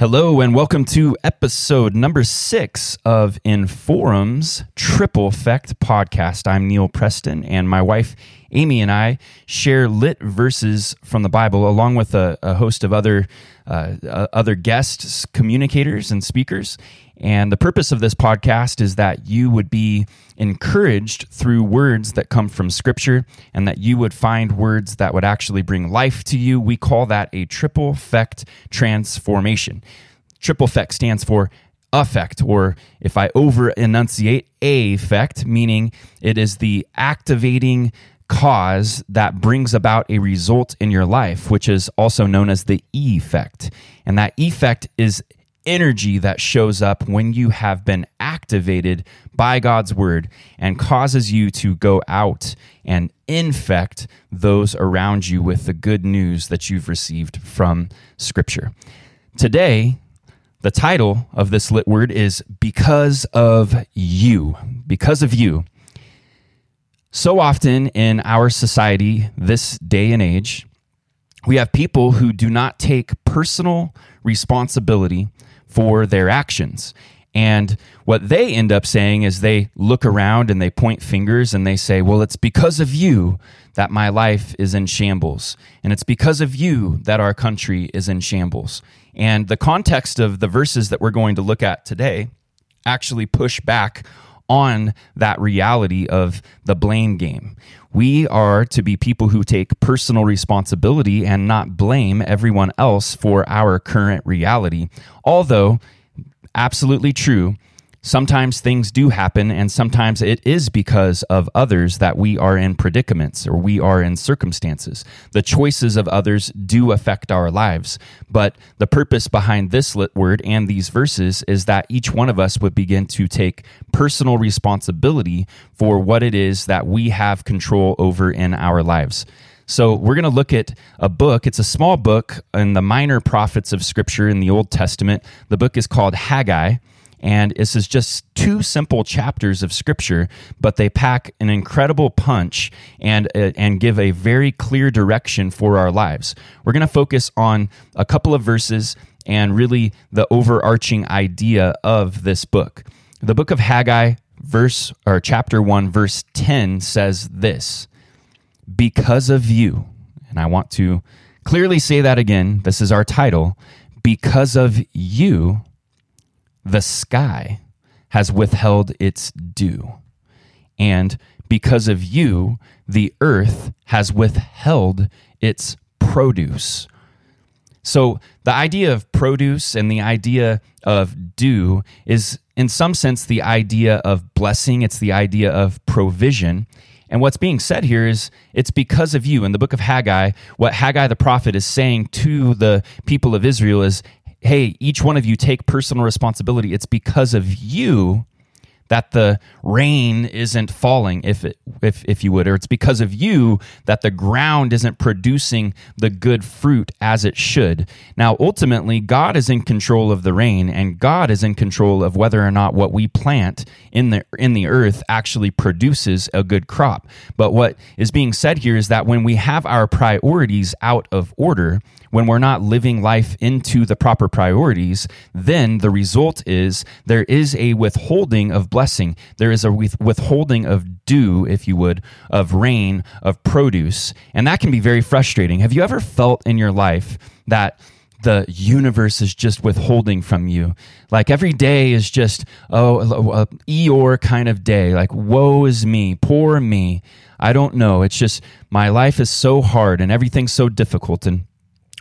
Hello, and welcome to episode number six of Inforum's Triple Effect podcast. I'm Neil Preston, and my wife Amy and I share lit verses from the Bible along with a, a host of other uh, uh, other guests, communicators, and speakers. And the purpose of this podcast is that you would be encouraged through words that come from Scripture and that you would find words that would actually bring life to you. We call that a triple effect transformation. Triple effect stands for effect, or if I over enunciate, a effect, meaning it is the activating cause that brings about a result in your life, which is also known as the E effect. And that effect is energy that shows up when you have been activated by God's word and causes you to go out and infect those around you with the good news that you've received from Scripture. Today, the title of this lit word is Because of You. Because of You. So often in our society, this day and age, we have people who do not take personal responsibility for their actions. And what they end up saying is they look around and they point fingers and they say, Well, it's because of you that my life is in shambles. And it's because of you that our country is in shambles. And the context of the verses that we're going to look at today actually push back on that reality of the blame game. We are to be people who take personal responsibility and not blame everyone else for our current reality. Although, absolutely true, sometimes things do happen, and sometimes it is because of others that we are in predicaments or we are in circumstances. The choices of others do affect our lives. But the purpose behind this lit word and these verses is that each one of us would begin to take personal responsibility for what it is that we have control over in our lives. So, we're going to look at a book. It's a small book in the minor prophets of Scripture in the Old Testament. The book is called Haggai. And this is just two simple chapters of scripture, but they pack an incredible punch and, uh, and give a very clear direction for our lives. We're going to focus on a couple of verses and really the overarching idea of this book. The book of Haggai, verse or chapter 1, verse 10 says this Because of you, and I want to clearly say that again, this is our title, because of you the sky has withheld its dew. And because of you, the earth has withheld its produce. So, the idea of produce and the idea of dew is, in some sense, the idea of blessing. It's the idea of provision. And what's being said here is it's because of you. In the book of Haggai, what Haggai the prophet is saying to the people of Israel is hey, each one of you take personal responsibility. It's because of you that the rain isn't falling if it, if if you would or it's because of you that the ground isn't producing the good fruit as it should. Now ultimately god is in control of the rain and god is in control of whether or not what we plant in the in the earth actually produces a good crop. But what is being said here is that when we have our priorities out of order when we're not living life into the proper priorities, then the result is there is a withholding of blessing. There is a withholding of dew, if you would, of rain, of produce. And that can be very frustrating. Have you ever felt in your life that? the universe is just withholding from you. Like every day is just, oh, a Eeyore kind of day. Like, woe is me, poor me. I don't know. It's just, my life is so hard and everything's so difficult. And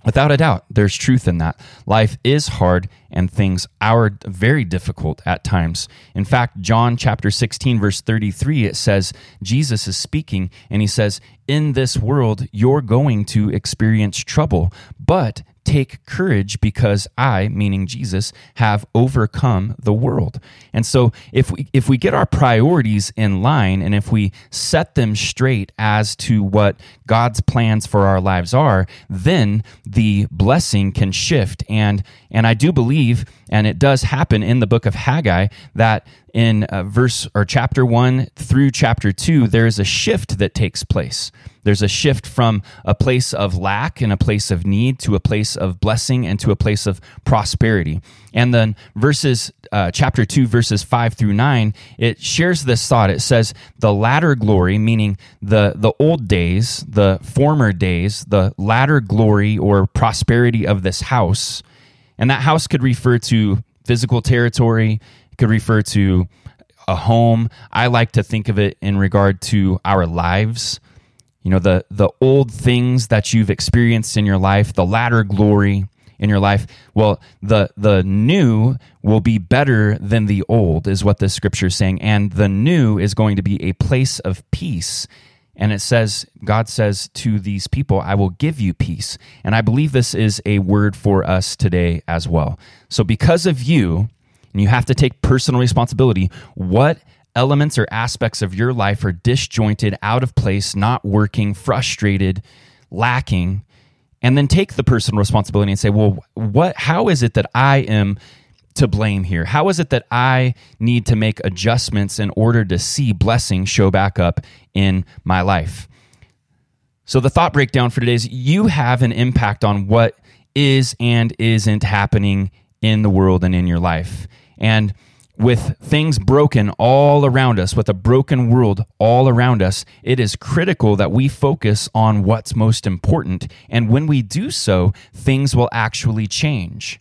Without a doubt, there's truth in that. Life is hard and things are very difficult at times. In fact, John chapter 16, verse 33, it says, Jesus is speaking and he says, In this world, you're going to experience trouble, but take courage because I, meaning Jesus, have overcome the world. And so if we if we get our priorities in line and if we set them straight as to what God's plans for our lives are, then the blessing can shift and and I do believe and it does happen in the book of Haggai that in uh, verse or chapter 1 through chapter 2 there is a shift that takes place. There's a shift from a place of lack and a place of need to a place of blessing and to a place of prosperity. And then verses uh, chapter 2 verses 5 through 9 it shares this thought. It says the latter glory meaning the the old days the former days the latter glory or prosperity of this house. And that house could refer to physical territory could refer to a home. I like to think of it in regard to our lives. You know, the the old things that you've experienced in your life, the latter glory in your life. Well, the the new will be better than the old is what the scripture is saying. And the new is going to be a place of peace. And it says, God says to these people, I will give you peace. And I believe this is a word for us today as well. So, because of you, and you have to take personal responsibility. What elements or aspects of your life are disjointed, out of place, not working, frustrated, lacking? And then take the personal responsibility and say, well, what how is it that I am to blame here? How is it that I need to make adjustments in order to see blessing show back up in my life? So the thought breakdown for today is you have an impact on what is and isn't happening in the world and in your life. And with things broken all around us, with a broken world all around us, it is critical that we focus on what's most important. And when we do so, things will actually change.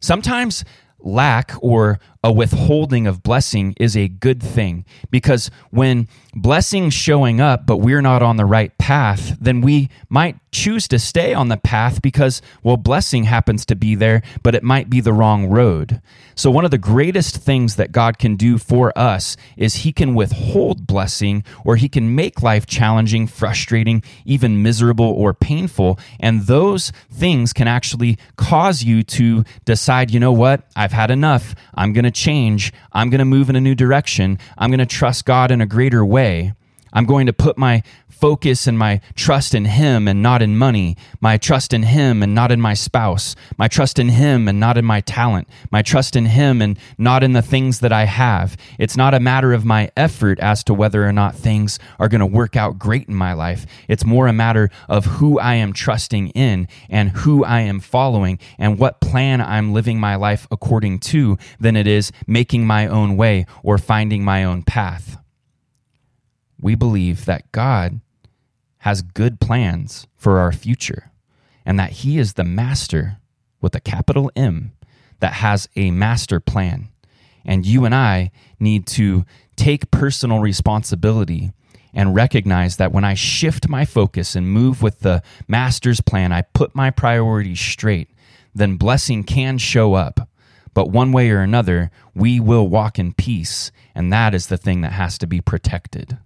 Sometimes lack or a withholding of blessing is a good thing. Because when blessing's showing up but we're not on the right path then we might choose to stay on the path because well blessing happens to be there but it might be the wrong road. So one of the greatest things that God can do for us is he can withhold blessing or he can make life challenging frustrating even miserable or painful. And those things can actually cause you to decide you know what? I've had enough. I'm going change. I'm going to move in a new direction. I'm going to trust God in a greater way. I'm going to put my focus and my trust in Him and not in money, my trust in Him and not in my spouse, my trust in Him and not in my talent, my trust in Him and not in the things that I have. It's not a matter of my effort as to whether or not things are going to work out great in my life. It's more a matter of who I am trusting in and who I am following and what plan I'm living my life according to than it is making my own way or finding my own path. We believe that God has good plans for our future and that He is the master with a capital M that has a master plan. And you and I need to take personal responsibility and recognize that when I shift my focus and move with the master's plan, I put my priorities straight, then blessing can show up. But one way or another, we will walk in peace, and that is the thing that has to be protected.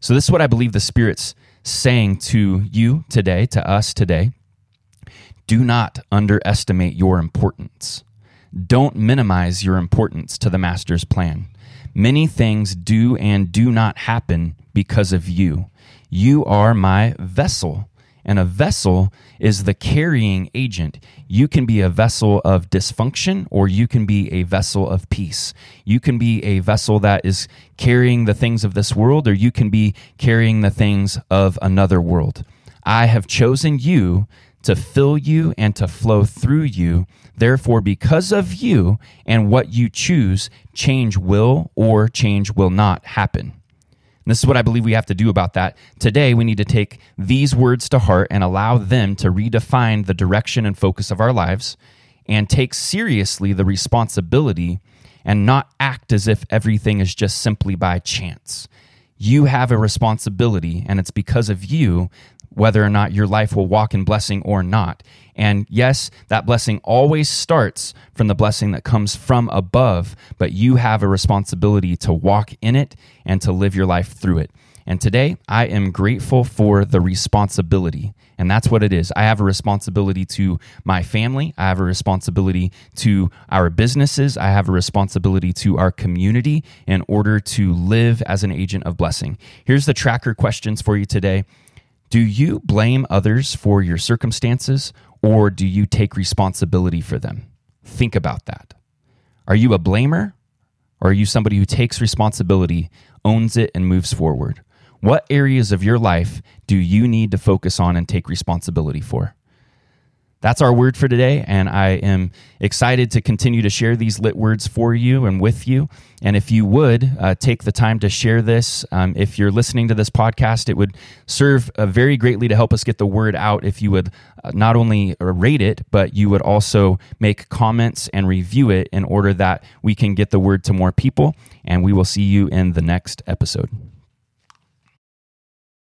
So, this is what I believe the Spirit's saying to you today, to us today. Do not underestimate your importance. Don't minimize your importance to the Master's plan. Many things do and do not happen because of you. You are my vessel and a vessel is the carrying agent. You can be a vessel of dysfunction or you can be a vessel of peace. You can be a vessel that is carrying the things of this world or you can be carrying the things of another world. I have chosen you to fill you and to flow through you. Therefore, because of you and what you choose, change will or change will not happen. And this is what I believe we have to do about that. Today, we need to take these words to heart and allow them to redefine the direction and focus of our lives and take seriously the responsibility and not act as if everything is just simply by chance. You have a responsibility, and it's because of you whether or not your life will walk in blessing or not. And yes, that blessing always starts from the blessing that comes from above, but you have a responsibility to walk in it and to live your life through it. And today, I am grateful for the responsibility. And that's what it is. I have a responsibility to my family. I have a responsibility to our businesses. I have a responsibility to our community in order to live as an agent of blessing. Here's the tracker questions for you today. Do you blame others for your circumstances or do you take responsibility for them? Think about that. Are you a blamer Or are you somebody who takes responsibility, owns it, and moves forward? What areas of your life do you need to focus on and take responsibility for? That's our word for today, and I am excited to continue to share these lit words for you and with you. And if you would uh, take the time to share this, um, if you're listening to this podcast, it would serve uh, very greatly to help us get the word out. If you would uh, not only rate it, but you would also make comments and review it in order that we can get the word to more people. And we will see you in the next episode.